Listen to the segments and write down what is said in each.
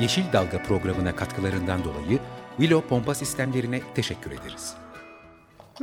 Yeşil Dalga programına katkılarından dolayı Willow Pompa Sistemlerine teşekkür ederiz.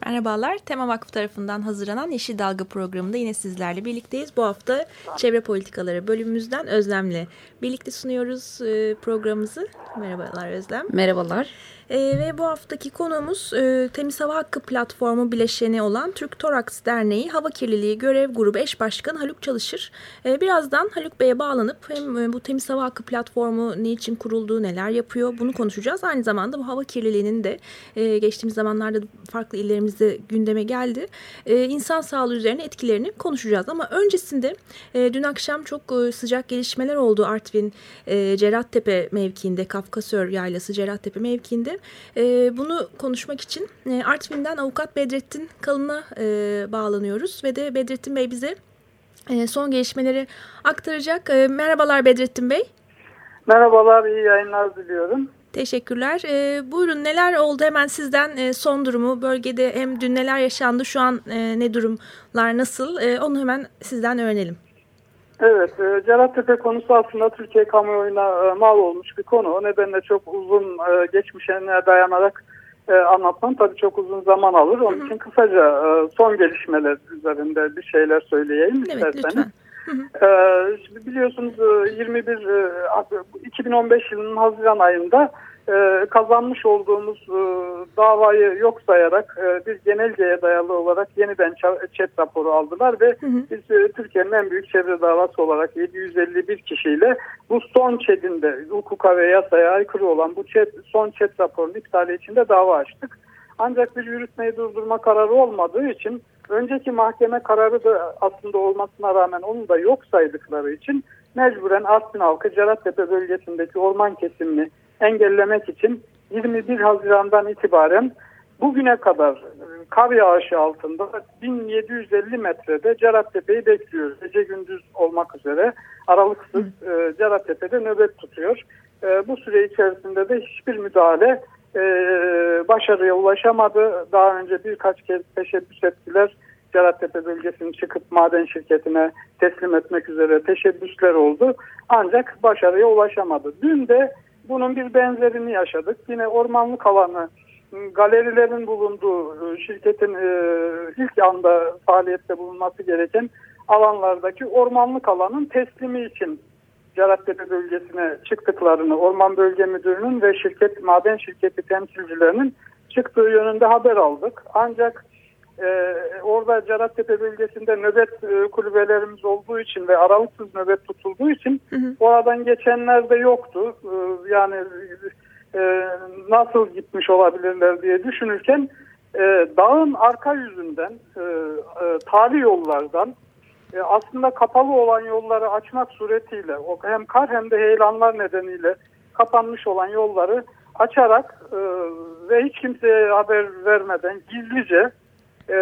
Merhabalar, Tema Vakfı tarafından hazırlanan Yeşil Dalga programında yine sizlerle birlikteyiz. Bu hafta Çevre Politikaları bölümümüzden Özlem'le birlikte sunuyoruz e, programımızı. Merhabalar Özlem. Merhabalar. E, ve bu haftaki konuğumuz e, Temiz Hava Hakkı Platformu bileşeni olan Türk Toraks Derneği Hava Kirliliği Görev Grubu Eş Başkanı Haluk Çalışır. E, birazdan Haluk Bey'e bağlanıp hem e, bu Temiz Hava Hakkı Platformu niçin kurulduğu, neler yapıyor bunu konuşacağız. Aynı zamanda bu hava kirliliğinin de e, geçtiğimiz zamanlarda farklı illerimizde gündeme geldi. E, insan sağlığı üzerine etkilerini konuşacağız. Ama öncesinde e, dün akşam çok e, sıcak gelişmeler oldu Artvin e, Cerattepe mevkiinde, Kafkasör Yaylası Cerattepe mevkiinde. E, bunu konuşmak için e, Artvin'den avukat Bedrettin Kalın'a e, bağlanıyoruz ve de Bedrettin Bey bize e, son gelişmeleri aktaracak. E, merhabalar Bedrettin Bey. Merhabalar, iyi yayınlar diliyorum. Teşekkürler. E, buyurun neler oldu hemen sizden e, son durumu bölgede hem dün neler yaşandı şu an e, ne durumlar nasıl e, onu hemen sizden öğrenelim. Evet, e, Cerattepe konusu aslında Türkiye kamuoyuna e, mal olmuş bir konu. O nedenle çok uzun e, geçmişine dayanarak e, anlatmam tabii çok uzun zaman alır. Onun için kısaca e, son gelişmeler üzerinde bir şeyler söyleyeyim Evet isterseniz. lütfen. Ee, şimdi biliyorsunuz e, 21 e, 2015 yılının Haziran ayında e, kazanmış olduğumuz e, davayı yok sayarak e, bir genelgeye dayalı olarak yeniden chat raporu aldılar ve biz e, Türkiye'nin en büyük çevre davası olarak 751 kişiyle bu son ÇED'inde hukuka ve yasaya aykırı olan bu ÇED, son ÇED raporunun iptali için de dava açtık. Ancak bir yürütmeyi durdurma kararı olmadığı için önceki mahkeme kararı da aslında olmasına rağmen onu da yok saydıkları için mecburen Artvin halkı Cerattepe bölgesindeki orman kesimini engellemek için 21 Haziran'dan itibaren bugüne kadar e, kar yağışı altında 1750 metrede Cerattepe'yi bekliyoruz. Gece gündüz olmak üzere aralıksız e, Cerattepe'de nöbet tutuyor. E, bu süre içerisinde de hiçbir müdahale e, başarıya ulaşamadı. Daha önce birkaç kez teşebbüs ettiler. Cerattepe bölgesini çıkıp maden şirketine teslim etmek üzere teşebbüsler oldu. Ancak başarıya ulaşamadı. Dün de bunun bir benzerini yaşadık. Yine ormanlık alanı galerilerin bulunduğu e, şirketin e, ilk anda faaliyette bulunması gereken alanlardaki ormanlık alanın teslimi için Cerattepe bölgesine çıktıklarını Orman Bölge Müdürü'nün ve şirket maden şirketi temsilcilerinin çıktığı yönünde haber aldık. Ancak e, orada Cerattepe bölgesinde nöbet e, kulübelerimiz olduğu için ve aralıksız nöbet tutulduğu için Hı hı. oradan geçenler de yoktu. E, yani e, nasıl gitmiş olabilirler diye düşünürken e, dağın arka yüzünden e, e, tali yollardan e, aslında kapalı olan yolları açmak suretiyle o hem kar hem de heyelanlar nedeniyle kapanmış olan yolları açarak e, ve hiç kimseye haber vermeden gizlice e,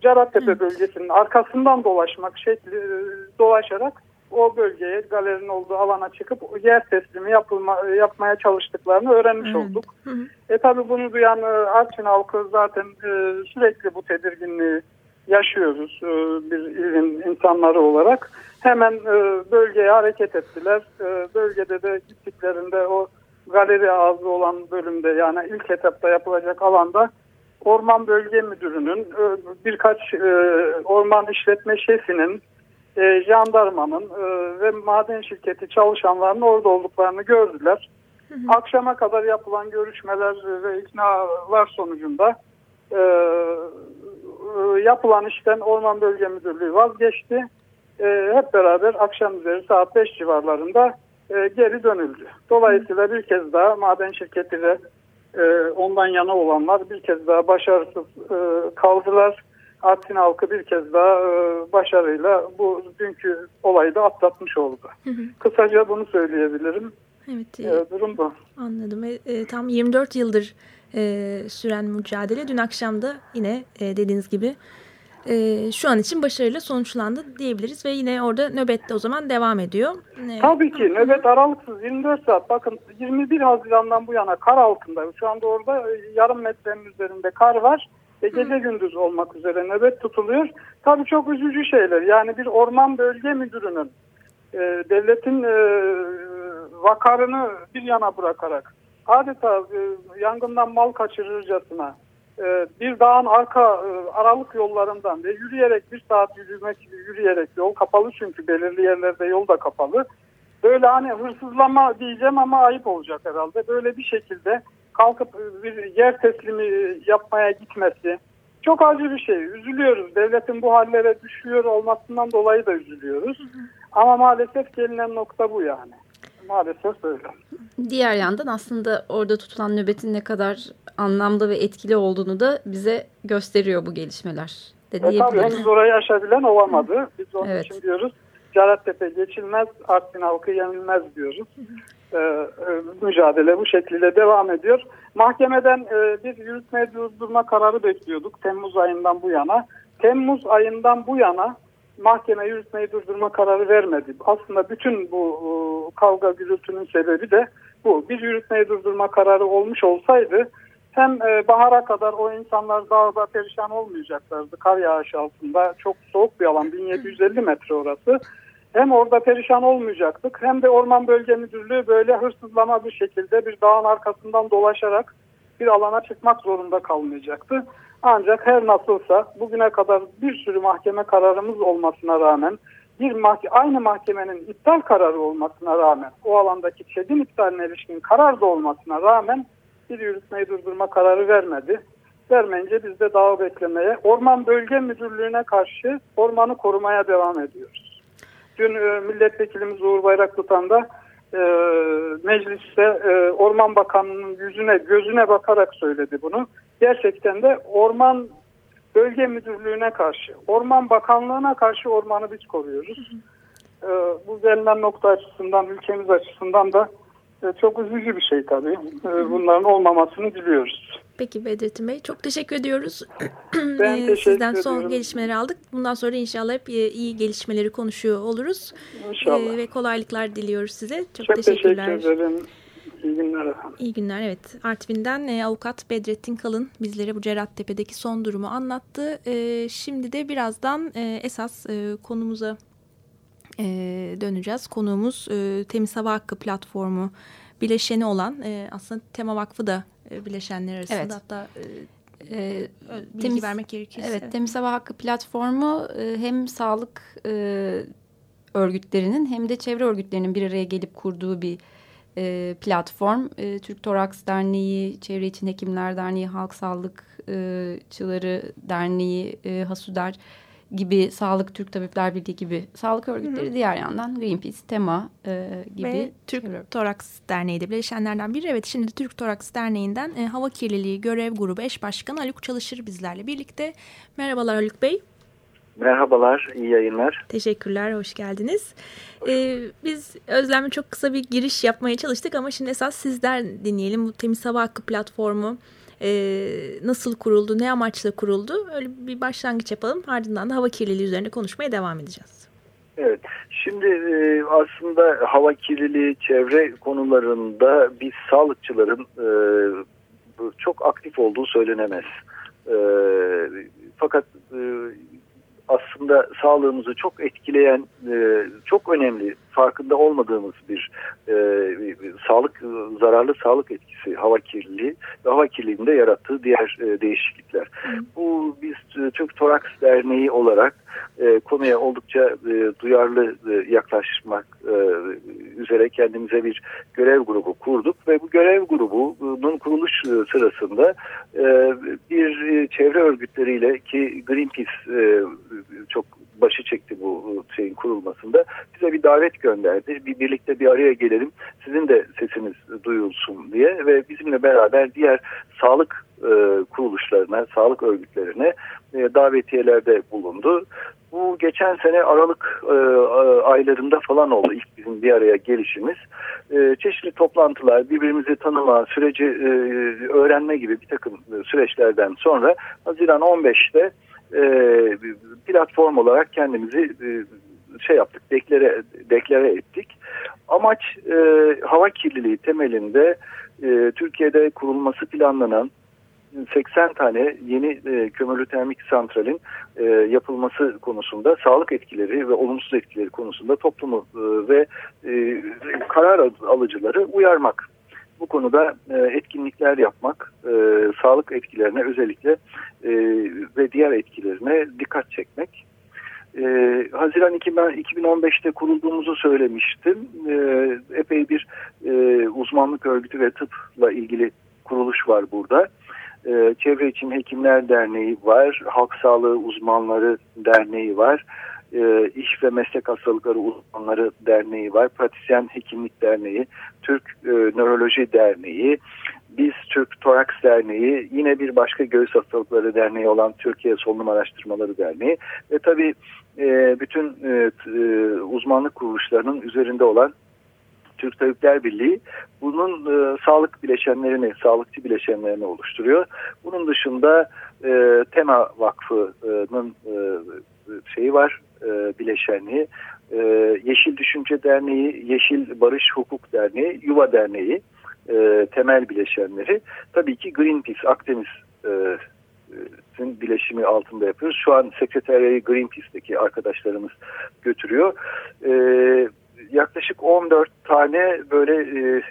Cerattepe bölgesinin arkasından dolaşmak şekli e, dolaşarak o bölgeye galerinin olduğu alana çıkıp yer teslimi yapılma, yapmaya çalıştıklarını öğrenmiş Evet. olduk. Hı hı. E tabi bunu duyan e, Artvin halkı zaten e, sürekli bu tedirginliği yaşıyoruz e, bir ilin insanları olarak. Hemen e, bölgeye hareket ettiler. E, bölgede de gittiklerinde o galeri ağzı olan bölümde yani ilk etapta yapılacak alanda Orman Bölge Müdürü'nün e, birkaç e, orman işletme şefinin e, jandarmanın ve maden şirketi çalışanlarının orada olduklarını gördüler. Akşama kadar yapılan görüşmeler ve iknalar sonucunda e, yapılan işten Orman Bölge Müdürlüğü vazgeçti. E, hep beraber akşam üzeri saat 5 civarlarında e, geri dönüldü. Dolayısıyla bir kez daha maden şirketi ve e, ondan yana olanlar bir kez daha başarısız e, kaldılar. Artvin halkı bir kez daha e, başarıyla bu dünkü olayı da atlatmış oldu. Hı hı. Kısaca bunu söyleyebilirim. Evet, e, E, durum bu. anladım. E, e, tam 24 yıldır e, süren mücadele dün akşam da yine e, dediğiniz gibi e, şu an için başarıyla sonuçlandı diyebiliriz ve yine orada nöbette o zaman devam ediyor. E, Tabii ki nöbet aralıksız 24 saat. Bakın 21 Haziran'dan bu yana kar altında. Şu anda orada e, yarım metrenin üzerinde kar var. Ve gece gündüz olmak üzere nöbet tutuluyor. Tabii çok üzücü şeyler. Yani bir orman bölge müdürünün e, devletin e, vakarını bir yana bırakarak adeta e, yangından mal kaçırırcasına e, bir dağın arka e, aralık yollarından ve yürüyerek bir saat yürümek yürüyerek yol kapalı çünkü belirli yerlerde yol da kapalı. Böyle hani hırsızlama diyeceğim ama ayıp olacak herhalde. Böyle bir şekilde kalkıp e, bir yer teslimi yapmaya gitmesi çok acı bir şey. Üzülüyoruz. Devletin bu hallere düşüyor olmasından dolayı da üzülüyoruz. Ama maalesef gelinen nokta bu yani. Maalesef öyle. Diğer yandan aslında orada tutulan nöbetin ne kadar anlamlı ve etkili olduğunu da bize gösteriyor bu gelişmeler de E tabii henüz orayı aşabilen olamadı. Biz onun Evet. için diyoruz. Cerattepe geçilmez, Artvin halkı yenilmez diyoruz. Ee, mücadele bu şekilde devam ediyor. Mahkemeden e, bir yürütme durdurma kararı bekliyorduk Temmuz ayından bu yana. Temmuz ayından bu yana mahkeme yürütmeyi durdurma kararı vermedi. Aslında bütün bu e, kavga gürültünün sebebi de bu. Bir yürütmeyi durdurma kararı olmuş olsaydı hem e, bahara kadar o insanlar dağda perişan olmayacaklardı. Kar yağışı altında çok soğuk bir alan 1750 metre orası. Hem orada perişan olmayacaktık hem de Orman Bölge Müdürlüğü böyle hırsızlama bir şekilde bir dağın arkasından dolaşarak bir alana çıkmak zorunda kalmayacaktı. Ancak her nasılsa bugüne kadar bir sürü mahkeme kararımız olmasına rağmen bir mahke aynı mahkemenin iptal kararı olmasına rağmen o alandaki ÇED'in iptaline ilişkin karar da olmasına rağmen bir yürütmeyi durdurma kararı vermedi. Vermeyince biz de dağı beklemeye, Orman Bölge Müdürlüğü'ne karşı ormanı korumaya devam ediyoruz. Dün e, milletvekilimiz Uğur Bayraklı'dan da e, mecliste e, Orman Bakanı'nın yüzüne gözüne bakarak söyledi bunu. Gerçekten de Orman Bölge Müdürlüğü'ne karşı, Orman Bakanlığı'na karşı ormanı biz koruyoruz. E, bu gelinen nokta açısından, ülkemiz açısından da e, çok üzücü bir şey tabii. E, bunların olmamasını diliyoruz. Peki Bedrettin Bey çok teşekkür ediyoruz. Ben Ee, teşekkür Sizden son ediyorum. gelişmeleri aldık. Bundan sonra inşallah hep e, iyi gelişmeleri konuşuyor oluruz. İnşallah. Ee, ve kolaylıklar diliyoruz size. Çok, çok teşekkürler. teşekkür ederim. İyi günler efendim. İyi günler evet. Artvin'den e, avukat Bedrettin Kalın bizlere bu Cerattepe'deki son durumu anlattı. E, şimdi de birazdan e, esas e, konumuza e, döneceğiz. Konuğumuz e, Temiz Hava Hakkı platformu bileşeni olan e, aslında Tema Vakfı da bileşenler arasında Evet. hatta e, Ee, bilgi Temiz- vermek gerekirse. Evet, Temiz Hava Hakkı platformu e, hem sağlık e, örgütlerinin hem de çevre örgütlerinin bir araya gelip kurduğu bir e, platform. E, Türk Toraks Derneği, Çevre İçin Hekimler Derneği, Halk Sağlıkçıları Derneği, e, Hasuder gibi Sağlık Türk Tabipler Birliği gibi sağlık örgütleri diğer yandan Greenpeace, Tema e, gibi Ve Türk çevre- Toraks Derneği de bileşenlerden biri. Evet şimdi de Türk Toraks Derneği'nden e, Hava Kirliliği Görev Grubu Eş Başkanı Haluk Çalışır bizlerle birlikte. Merhabalar Haluk Bey. Merhabalar, iyi yayınlar. Teşekkürler, hoş geldiniz. Ee, biz Özlem'le çok kısa bir giriş yapmaya çalıştık ama şimdi esas sizden dinleyelim. Bu Temiz Hava Hakkı platformu e, nasıl kuruldu, ne amaçla kuruldu? Öyle bir başlangıç yapalım. Ardından da hava kirliliği üzerine konuşmaya devam edeceğiz. Evet, şimdi e, aslında hava kirliliği, çevre konularında biz sağlıkçıların e, çok aktif olduğu söylenemez. E, fakat e, aslında sağlığımızı çok etkileyen, e, çok önemli, farkında olmadığımız bir, e, sağlık zararlı sağlık etkisi hava kirliliği ve hava kirliliğinde yarattığı diğer e, değişiklikler. Bu biz e, Türk Toraks Derneği olarak e, konuya oldukça e, duyarlı e, yaklaşmak e, üzere kendimize bir görev grubu kurduk ve bu görev grubunun kuruluş e, sırasında e, bir e, çevre örgütleriyle ki Greenpeace e, çok başı çekti bu şeyin kurulmasında. Bize bir davet gönderdi. Bir birlikte bir araya gelelim. Sizin de sesiniz duyulsun diye ve bizimle beraber diğer sağlık e, kuruluşlarına, sağlık örgütlerine e, davetiyelerde bulundu. Bu geçen sene Aralık e, aylarında falan oldu ilk bizim bir araya gelişimiz. E, çeşitli toplantılar, birbirimizi tanıma, süreci e, öğrenme gibi bir takım süreçlerden sonra Haziran 15'te e, platform olarak kendimizi e, şey yaptık, deklare, deklare ettik. Amaç e, hava kirliliği temelinde e, Türkiye'de kurulması planlanan 80 tane yeni e, kömürlü termik santralin e, yapılması konusunda sağlık etkileri ve olumsuz etkileri konusunda toplumu e, ve e, karar alıcıları uyarmak. Bu konuda e, etkinlikler yapmak, e, sağlık etkilerine özellikle e, ve diğer etkilerine dikkat çekmek. E, Haziran 2015'te kurulduğumuzu söylemiştim. E, epey bir e, uzmanlık örgütü ve tıpla ilgili kuruluş var burada. Ee, Çevre İçin Hekimler Derneği var, Halk Sağlığı Uzmanları Derneği var, ee, İş ve Meslek Hastalıkları Uzmanları Derneği var, Pratisyen Hekimlik Derneği, Türk e, Nöroloji Derneği, biz Türk Toraks Derneği, yine bir başka göğüs hastalıkları derneği olan Türkiye Solunum Araştırmaları Derneği ve tabii e, bütün e, uzmanlık kuruluşlarının üzerinde olan Türk Tabipler Birliği bunun e, sağlık bileşenlerini, sağlıkçı bileşenlerini oluşturuyor. Bunun dışında e, Tema Vakfı'nın e, şeyi var, e, bileşenliği. E, Yeşil Düşünce Derneği, Yeşil Barış Hukuk Derneği, Yuva Derneği e, temel bileşenleri. Tabii ki Greenpeace, Akdeniz e, bileşimi altında yapıyoruz. Şu an sekreteriyayı Greenpeace'teki arkadaşlarımız götürüyor. Ee, yaklaşık 14 tane böyle e,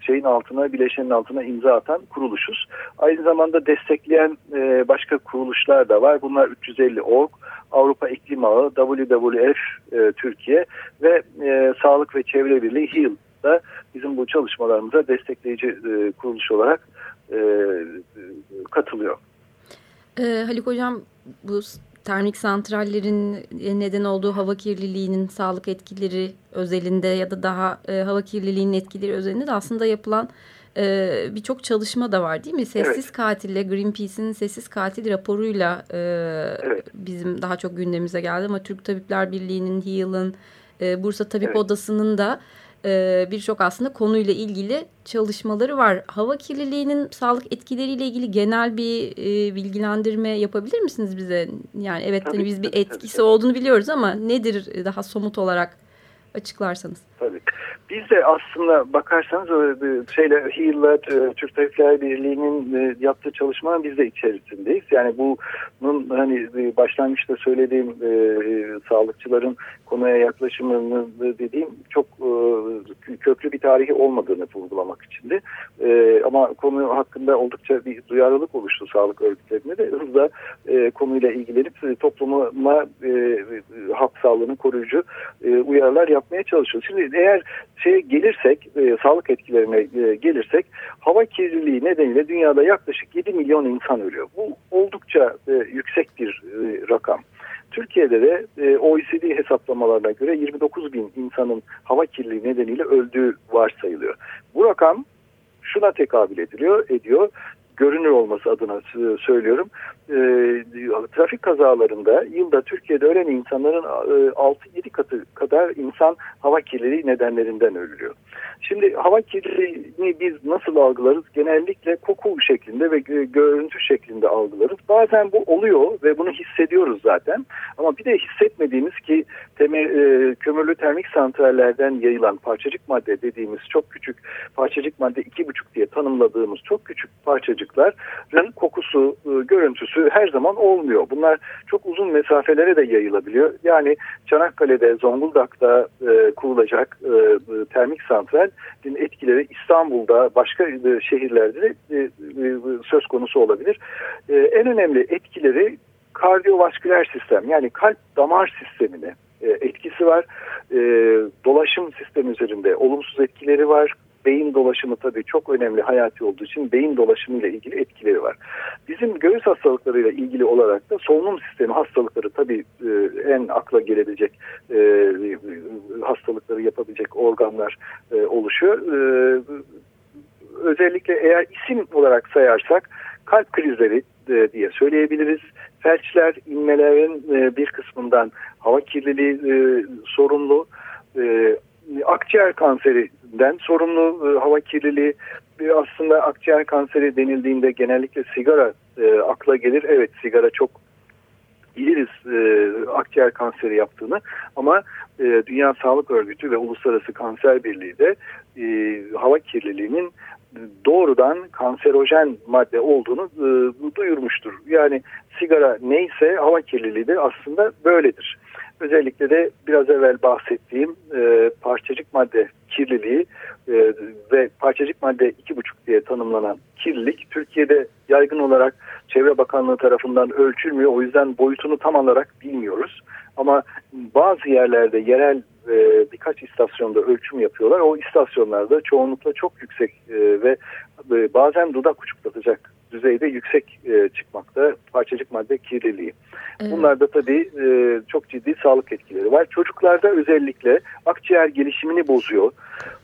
şeyin altına, bileşenin altına imza atan kuruluşuz. Aynı zamanda destekleyen e, başka kuruluşlar da var. Bunlar 350 org, Avrupa İklim Ağı, WWF e, Türkiye ve e, Sağlık ve Çevre Birliği HEAL da bizim bu çalışmalarımıza destekleyici e, kuruluş olarak e, katılıyor. Ee, Haluk Hocam bu termik santrallerin neden olduğu hava kirliliğinin sağlık etkileri özelinde ya da daha e, hava kirliliğinin etkileri özelinde de aslında yapılan e, birçok çalışma da var değil mi? Sessiz evet. Katille Greenpeace'in Sessiz Katil raporuyla e, evet. bizim daha çok gündemimize geldi ama Türk Tabipler Birliği'nin, HEAL'ın, e, Bursa Tabip evet. Odası'nın da e, birçok aslında konuyla ilgili çalışmaları var. Hava kirliliğinin sağlık etkileriyle ilgili genel bir e, bilgilendirme yapabilir misiniz bize? Yani evet hani biz bir etkisi tabii. olduğunu biliyoruz ama nedir daha somut olarak açıklarsanız? Tabii. Biz de aslında bakarsanız şeyle HEAL'la e, Türk Tabipler Birliği'nin e, yaptığı çalışmanın biz de içerisindeyiz. Yani bunun hani e, başlangıçta söylediğim sağlıkçıların konuya yaklaşımını dediğim çok köklü bir tarihi olmadığını vurgulamak içindi. Ama konu hakkında oldukça bir duyarlılık oluştu sağlık örgütlerinde de hızla konuyla ilgilenip topluma halk sağlığını koruyucu uyarılar yapmaya çalışıyoruz. Şimdi eğer şeye gelirsek, e, sağlık etkilerine e, gelirsek hava kirliliği nedeniyle dünyada yaklaşık 7 milyon insan ölüyor. Bu oldukça e, yüksek bir e, rakam. Türkiye'de de e, OECD hesaplamalarına göre 29 bin insanın hava kirliliği nedeniyle öldüğü varsayılıyor. Bu rakam şuna tekabül ediliyor, ediyor görünür olması adına söylüyorum. E, trafik kazalarında yılda Türkiye'de ölen insanların e, 6-7 katı kadar insan hava kirliliği nedenlerinden ölüyor. Şimdi hava kirliliğini biz nasıl algılarız? Genellikle koku şeklinde ve görüntü şeklinde algılarız. Bazen bu oluyor ve bunu hissediyoruz zaten. Ama bir de hissetmediğimiz ki temel, e, kömürlü termik santrallerden yayılan parçacık madde dediğimiz çok küçük parçacık madde 2,5 diye tanımladığımız çok küçük parçacıkların kokusu, e, görüntüsü her zaman olmuyor. Bunlar çok uzun mesafelere de yayılabiliyor. Yani Çanakkale'de, Zonguldak'ta e, kurulacak e, termik santral etkileri İstanbul'da başka şehirlerde de söz konusu olabilir. En önemli etkileri kardiyovasküler sistem yani kalp damar sistemine etkisi var. Dolaşım sistemi üzerinde olumsuz etkileri var. Beyin dolaşımı tabii çok önemli hayati olduğu için beyin dolaşımıyla ilgili etkileri var. Bizim göğüs hastalıklarıyla ilgili olarak da solunum sistemi hastalıkları tabii e, en akla gelebilecek e, hastalıkları yapabilecek organlar e, oluşuyor. Özellikle eğer isim olarak sayarsak kalp krizleri diye söyleyebiliriz. Felçler, inmelerin bir kısmından hava kirliliği sorumlu. Akciğer kanserinden sorumlu e, hava kirliliği. E, aslında akciğer kanseri denildiğinde genellikle sigara e, akla gelir. Evet sigara çok biliriz e, akciğer kanseri yaptığını ama e, Dünya Sağlık Örgütü ve Uluslararası Kanser Birliği de e, hava kirliliğinin doğrudan kanserojen madde olduğunu e, duyurmuştur. Yani sigara neyse hava kirliliği de aslında böyledir. Özellikle de biraz evvel bahsettiğim e, parçacık madde kirliliği e, ve parçacık madde 2,5 diye tanımlanan kirlilik Türkiye'de yaygın olarak Çevre Bakanlığı tarafından ölçülmüyor. O yüzden boyutunu tam olarak bilmiyoruz. Ama bazı yerlerde yerel e, birkaç istasyonda ölçüm yapıyorlar. O istasyonlarda çoğunlukla çok yüksek e, ve e, bazen dudak uçuklatacak düzeyde yüksek e, çıkmakta parçacık madde kirliliği. Evet. Bunlar da tabii e, çok ciddi sağlık etkileri var. Çocuklarda özellikle akciğer gelişimini bozuyor.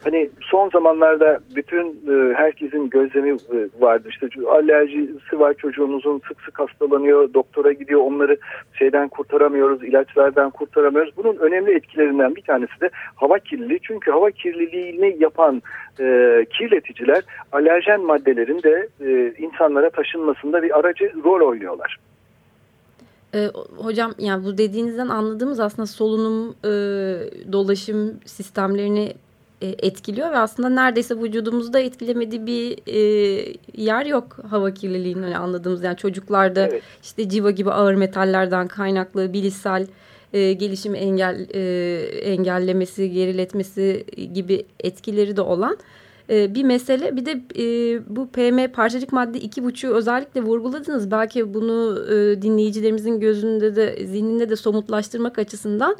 Hani son zamanlarda bütün e, herkesin gözlemi e, vardı. İşte alerjisi var çocuğumuzun sık sık hastalanıyor, doktora gidiyor onları şeyden kurtaramıyoruz, ilaçlardan kurtaramıyoruz. Bunun önemli etkilerinden bir tanesi de hava kirliliği. Çünkü hava kirliliğini yapan e, kirleticiler alerjen maddelerin de e, insanlara taşınmasında bir aracı rol oynuyorlar. E, hocam yani bu dediğinizden anladığımız aslında solunum e, dolaşım sistemlerini e, etkiliyor ve aslında neredeyse vücudumuzda etkilemediği bir e, yer yok hava kirliliğinin hani anladığımız yani çocuklarda evet. işte civa gibi ağır metallerden kaynaklı bilişsel e, gelişim engel e, engellemesi geriletmesi gibi etkileri de olan e, bir mesele. Bir de e, bu PM parçacık madde iki buçuğu özellikle vurguladınız. Belki bunu e, dinleyicilerimizin gözünde de zihninde de somutlaştırmak açısından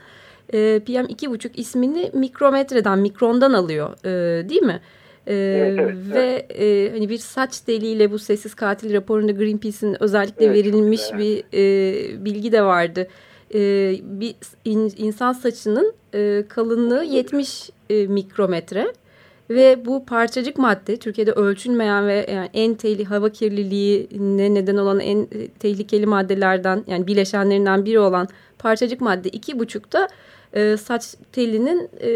e, PM iki buçuk ismini mikrometreden, mikrondan alıyor e, değil mi? Ee, evet, evet, ve evet. E, hani bir saç deliğiyle bu sessiz katil raporunda Greenpeace'in özellikle evet, verilmiş bir e, bilgi de vardı. E, bir in, insan saçının e, kalınlığı 70 e, mikrometre ve bu parçacık madde Türkiye'de ölçülmeyen ve yani en tehlikeli hava kirliliğine neden olan en tehlikeli maddelerden yani bileşenlerinden biri olan parçacık madde iki buçukta e, saç telinin e,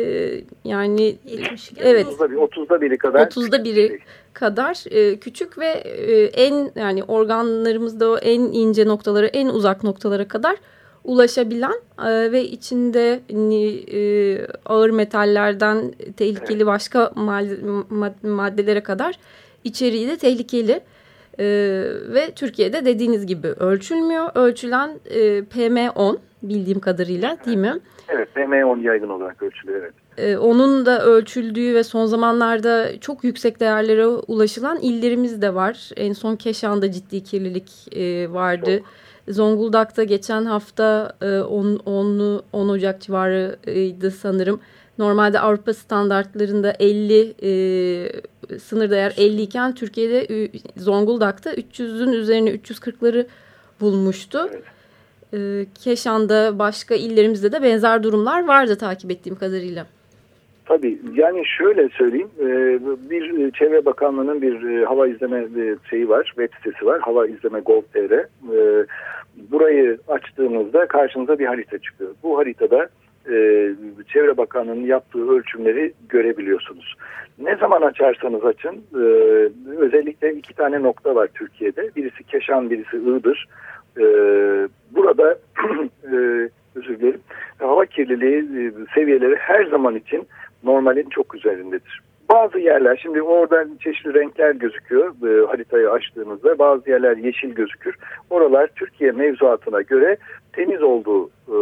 yani 70, evet. 30'da, bir, 30'da biri kadar 30'da biri kadar e, küçük ve e, en yani organlarımızda o en ince noktaları en uzak noktalara kadar ulaşabilen e, ve içinde e, ağır metallerden tehlikeli başka maddelere kadar içeriği de tehlikeli. E, ve Türkiye'de dediğiniz gibi ölçülmüyor. Ölçülen e, PM10 bildiğim kadarıyla değil mi? Evet PM10 yaygın olarak ölçülüyor evet. E, onun da ölçüldüğü ve son zamanlarda çok yüksek değerlere ulaşılan illerimiz de var. En son Keşan'da ciddi kirlilik e, vardı. Çok Zonguldak'ta geçen hafta 10, 10, 10 Ocak civarıydı sanırım. Normalde Avrupa standartlarında 50 e, sınır değer 50 iken Türkiye'de Zonguldak'ta 300'ün üzerine 340'ları bulmuştu. E, Keşan'da başka illerimizde de benzer durumlar vardı takip ettiğim kadarıyla. Tabii yani şöyle söyleyeyim e, bir Çevre Bakanlığı'nın bir e, hava izleme e, şeyi var web sitesi var hava izleme gov.tr burayı açtığınızda karşınıza bir harita çıkıyor. Bu haritada Çevre Bakanlığı'nın yaptığı ölçümleri görebiliyorsunuz. Ne zaman açarsanız açın özellikle iki tane nokta var Türkiye'de birisi Keşan birisi Iğdır burada özür dilerim hava kirliliği seviyeleri her zaman için normalin çok üzerindedir. Bazı yerler şimdi oradan çeşitli renkler gözüküyor e, haritayı açtığımızda bazı yerler yeşil gözükür. Oralar Türkiye mevzuatına göre temiz olduğu e,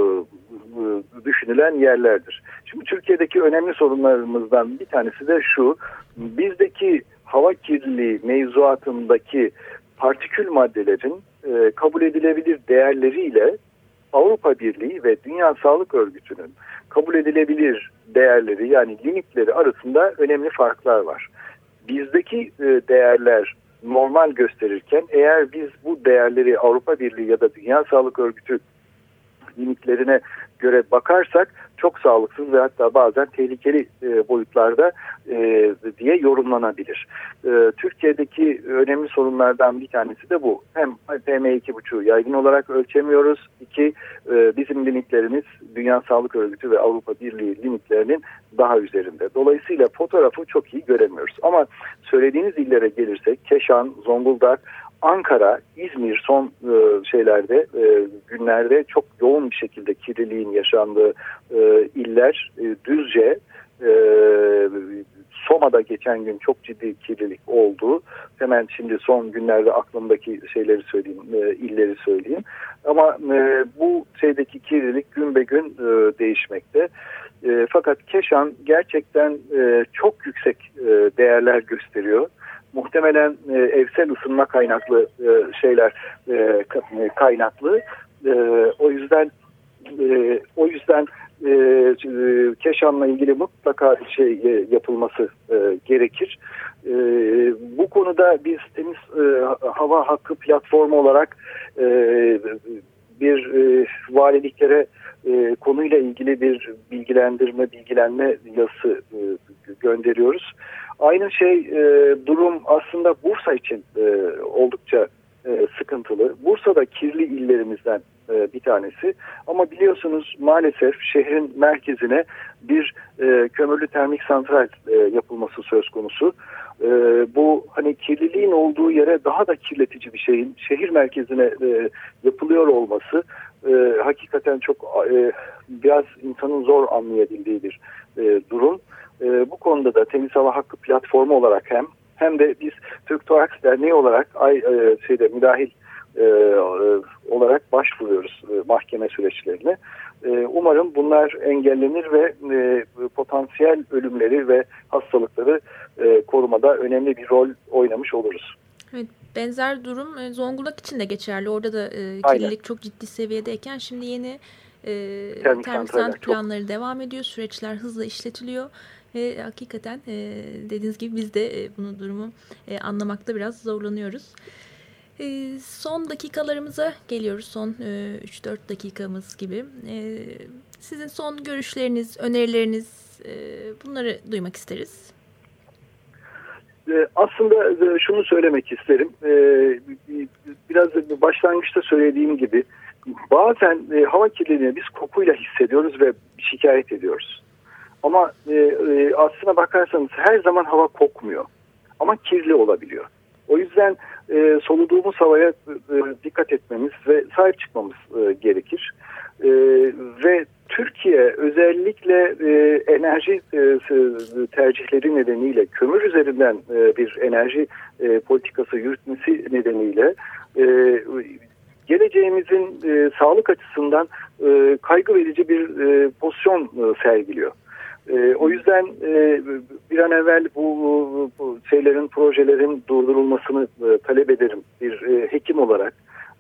e, düşünülen yerlerdir. Şimdi Türkiye'deki önemli sorunlarımızdan bir tanesi de şu bizdeki hava kirliliği mevzuatındaki partikül maddelerin e, kabul edilebilir değerleriyle Avrupa Birliği ve Dünya Sağlık Örgütü'nün kabul edilebilir değerleri yani limitleri arasında önemli farklar var. Bizdeki e, değerler normal gösterirken eğer biz bu değerleri Avrupa Birliği ya da Dünya Sağlık Örgütü limitlerine göre bakarsak çok sağlıksız ve hatta bazen tehlikeli e, boyutlarda e, diye yorumlanabilir. E, Türkiye'deki önemli sorunlardan bir tanesi de bu. Hem PM2,5'u yaygın olarak ölçemiyoruz. İki, bizim limitlerimiz Dünya Sağlık Örgütü ve Avrupa Birliği limitlerinin daha üzerinde. Dolayısıyla fotoğrafı çok iyi göremiyoruz. Ama söylediğiniz illere gelirsek Keşan, Zonguldak, Ankara, İzmir son e, şeylerde e, günlerde çok yoğun bir şekilde kirliliğin yaşandığı e, iller e, Düzce, e, Soma'da geçen gün çok ciddi kirlilik oldu. Hemen şimdi son günlerde aklımdaki şeyleri söyleyeyim, e, illeri söyleyeyim. Ama e, bu şeydeki kirlilik gün be gün e, değişmekte. E, fakat Keşan gerçekten e, çok yüksek e, değerler gösteriyor muhtemelen e, evsel ısınma kaynaklı e, şeyler e, kaynaklı. E, o yüzden e, o yüzden e, e, Keşan'la ilgili mutlaka şey e, yapılması e, gerekir. E, bu konuda biz temiz e, hava hakkı platformu olarak e, bir e, valiliklere e, konuyla ilgili bir bilgilendirme, bilgilenme yazısı e, gönderiyoruz. Aynı şey e, durum aslında Bursa için e, oldukça e, sıkıntılı. Bursa'da kirli illerimizden e, bir tanesi. Ama biliyorsunuz maalesef şehrin merkezine bir e, kömürlü termik santral e, yapılması söz konusu. E, bu hani kirliliğin olduğu yere daha da kirletici bir şeyin şehir merkezine e, yapılıyor olması e, hakikaten çok e, biraz insanın zor anlayabildiği bir e, durum. E, bu konuda da Temiz Hava Hakkı platformu olarak hem hem de biz Türk Toraks Derneği olarak ay, e, şeyde müdahil e, e, olarak başvuruyoruz e, mahkeme süreçlerine. E, umarım bunlar engellenir ve e, potansiyel ölümleri ve hastalıkları e, korumada önemli bir rol oynamış oluruz. Evet, benzer durum e, Zonguldak için de geçerli. Orada da e, kirlilik çok ciddi seviyedeyken şimdi yeni e, termik, termik santral planları çok... devam ediyor. Süreçler hızla işletiliyor. Ve hakikaten e, dediğiniz gibi biz de e, bunu durumu e, anlamakta biraz zorlanıyoruz. E, son dakikalarımıza geliyoruz. Son e, 3-4 dakikamız gibi. E, sizin son görüşleriniz, önerileriniz e, bunları duymak isteriz. E, aslında e, şunu söylemek isterim. E, biraz başlangıçta söylediğim gibi bazen hava kirliliğini biz kokuyla hissediyoruz ve şikayet ediyoruz. Ama e, e, aslına bakarsanız her zaman hava kokmuyor. Ama kirli olabiliyor. O yüzden e, soluduğumuz havaya e, dikkat etmemiz ve sahip çıkmamız e, gerekir. E, ve Türkiye özellikle e, enerji e, tercihleri nedeniyle kömür üzerinden e, bir enerji e, politikası yürütmesi nedeniyle e, geleceğimizin e, sağlık açısından e, kaygı verici bir e, pozisyon e, sergiliyor. E, o yüzden e, bir an evvel bu, bu şeylerin, projelerin durdurulmasını e, talep ederim bir e, hekim olarak.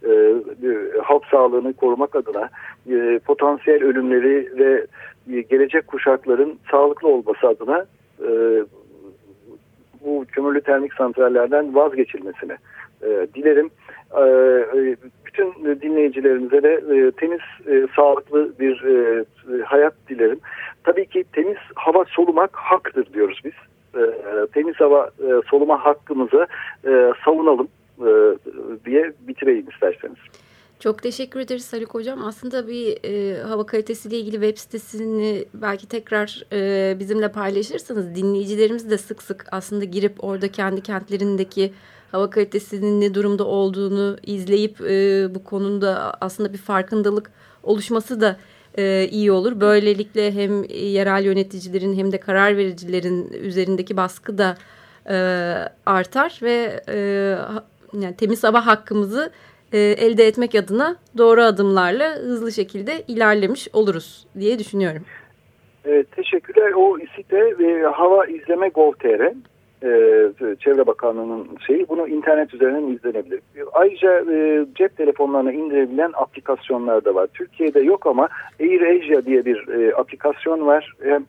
E, halk sağlığını korumak adına e, potansiyel ölümleri ve e, gelecek kuşakların sağlıklı olması adına e, bu kömürlü termik santrallerden vazgeçilmesini dilerim. Bütün dinleyicilerimize de temiz, sağlıklı bir hayat dilerim. Tabii ki temiz hava solumak haktır diyoruz biz. Temiz hava e, soluma hakkımızı savunalım e, diye bitireyim isterseniz. Çok teşekkür ederiz Haluk Hocam. Aslında bir e, hava kalitesiyle ilgili web sitesini belki tekrar e, bizimle paylaşırsanız dinleyicilerimiz de sık sık aslında girip orada kendi kentlerindeki hava kalitesinin ne durumda olduğunu izleyip e, bu konuda aslında bir farkındalık oluşması da e, iyi olur. Böylelikle hem yerel yöneticilerin hem de karar vericilerin üzerindeki baskı da e, artar ve e, yani temiz hava hakkımızı e, elde etmek adına doğru adımlarla hızlı şekilde ilerlemiş oluruz diye düşünüyorum. Evet, teşekkürler. O site e, hava izleme gov.tr Çevre Bakanlığı'nın şeyi bunu internet üzerinden izlenebilir. Ayrıca cep telefonlarına indirebilen aplikasyonlar da var. Türkiye'de yok ama AirAsia diye bir aplikasyon var. Hem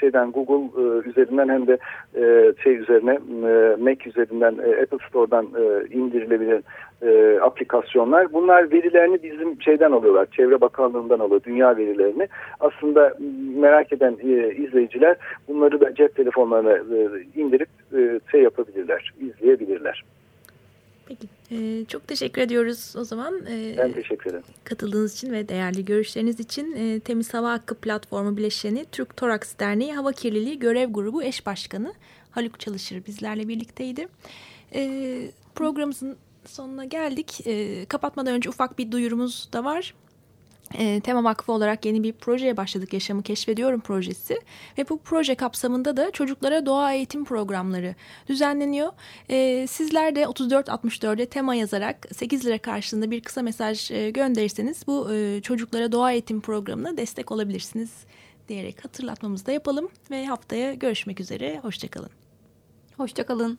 şeyden Google üzerinden hem de şey üzerine Mac üzerinden Apple Store'dan indirilebilen e, aplikasyonlar. Bunlar verilerini bizim şeyden alıyorlar. Çevre Bakanlığı'ndan alıyor dünya verilerini. Aslında merak eden e, izleyiciler bunları da cep telefonlarına e, indirip e, şey yapabilirler, izleyebilirler. Peki. Ee, çok teşekkür ediyoruz o zaman. Ee, ben teşekkür ederim. Katıldığınız için ve değerli görüşleriniz için e, Temiz Hava Hakkı Platformu Bileşeni Türk Toraks Derneği Hava Kirliliği Görev Grubu Eş Başkanı Haluk Çalışır bizlerle birlikteydi. E, programımızın sonuna geldik. E, kapatmadan önce ufak bir duyurumuz da var. E, Tema Vakfı olarak yeni bir projeye başladık. Yaşamı Keşfediyorum projesi. Ve bu proje kapsamında da çocuklara doğa eğitim programları düzenleniyor. E, sizler de 3464'e tema yazarak 8 lira karşılığında bir kısa mesaj e, gönderirseniz bu e, çocuklara doğa eğitim programına destek olabilirsiniz diyerek hatırlatmamızı da yapalım. Ve haftaya görüşmek üzere. Hoşçakalın. Hoşçakalın.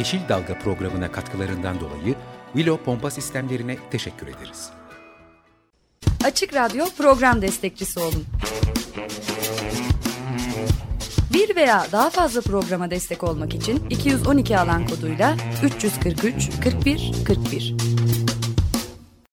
Yeşil Dalga programına katkılarından dolayı Willow Pompa Sistemlerine teşekkür ederiz. Açık Radyo program destekçisi olun. Bir veya daha fazla programa destek olmak için 212 alan koduyla 343 41 41